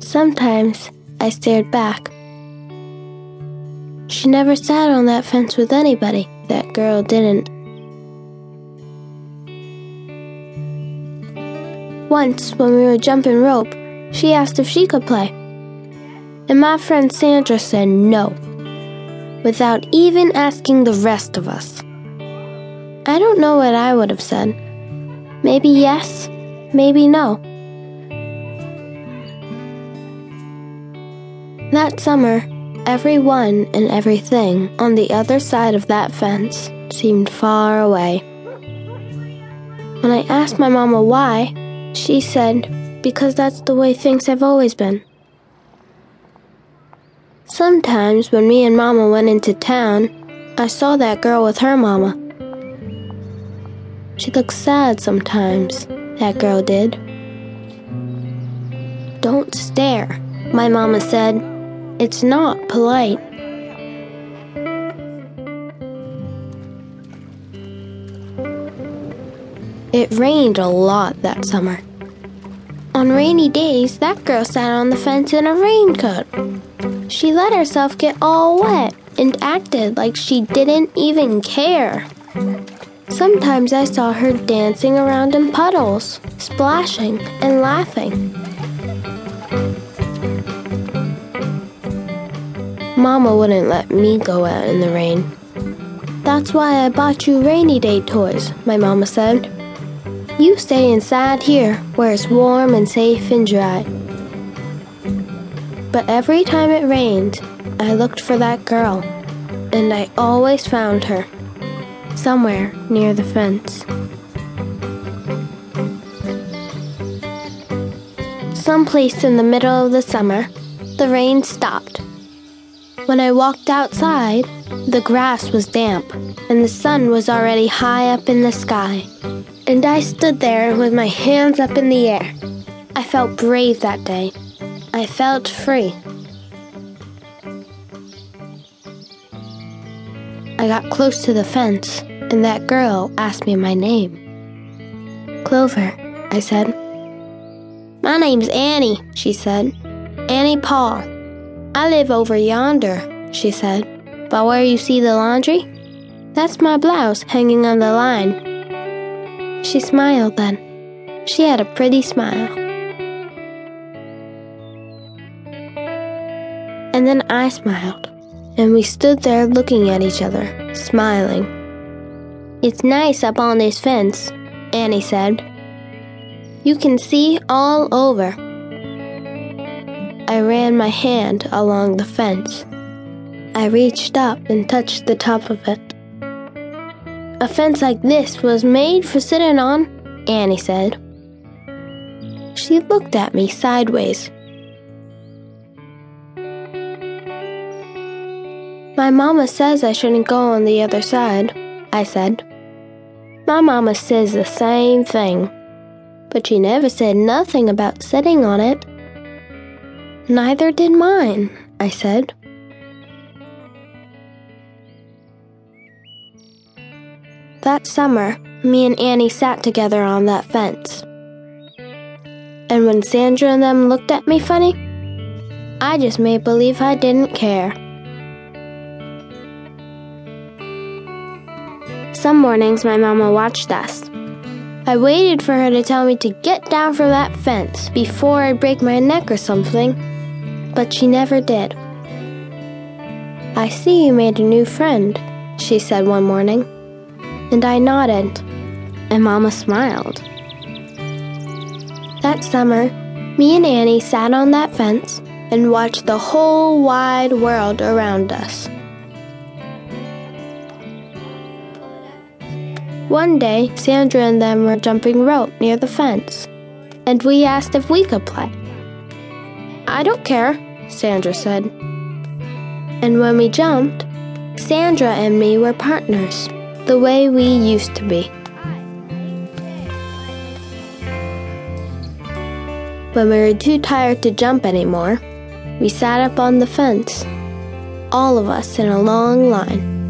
Sometimes I stared back. She never sat on that fence with anybody. That girl didn't. Once, when we were jumping rope, she asked if she could play. And my friend Sandra said no, without even asking the rest of us. I don't know what I would have said. Maybe yes, maybe no. That summer, everyone and everything on the other side of that fence seemed far away. When I asked my mama why, she said, because that's the way things have always been. Sometimes when me and Mama went into town, I saw that girl with her mama. She looked sad sometimes, that girl did. Don't stare, my mama said. It's not polite. It rained a lot that summer. On rainy days, that girl sat on the fence in a raincoat. She let herself get all wet and acted like she didn't even care. Sometimes I saw her dancing around in puddles, splashing and laughing. Mama wouldn't let me go out in the rain. That's why I bought you rainy day toys, my mama said. You stay inside here where it's warm and safe and dry. But every time it rained, I looked for that girl, and I always found her somewhere near the fence. Someplace in the middle of the summer, the rain stopped. When I walked outside, the grass was damp, and the sun was already high up in the sky. And I stood there with my hands up in the air. I felt brave that day. I felt free. I got close to the fence, and that girl asked me my name. Clover, I said. My name's Annie, she said. Annie Paul. I live over yonder, she said. By where you see the laundry? That's my blouse hanging on the line. She smiled then. She had a pretty smile. And then I smiled, and we stood there looking at each other, smiling. It's nice up on this fence, Annie said. You can see all over. I ran my hand along the fence. I reached up and touched the top of it. A fence like this was made for sitting on, Annie said. She looked at me sideways. My mama says I shouldn't go on the other side, I said. My mama says the same thing, but she never said nothing about sitting on it. Neither did mine, I said. That summer, me and Annie sat together on that fence. And when Sandra and them looked at me funny, I just made believe I didn't care. Some mornings my mama watched us. I waited for her to tell me to get down from that fence before I'd break my neck or something, but she never did. I see you made a new friend, she said one morning and I nodded, and Mama smiled. That summer, me and Annie sat on that fence and watched the whole wide world around us. One day, Sandra and them were jumping rope near the fence, and we asked if we could play. I don't care, Sandra said. And when we jumped, Sandra and me were partners the way we used to be. When we were too tired to jump anymore, we sat up on the fence, all of us in a long line.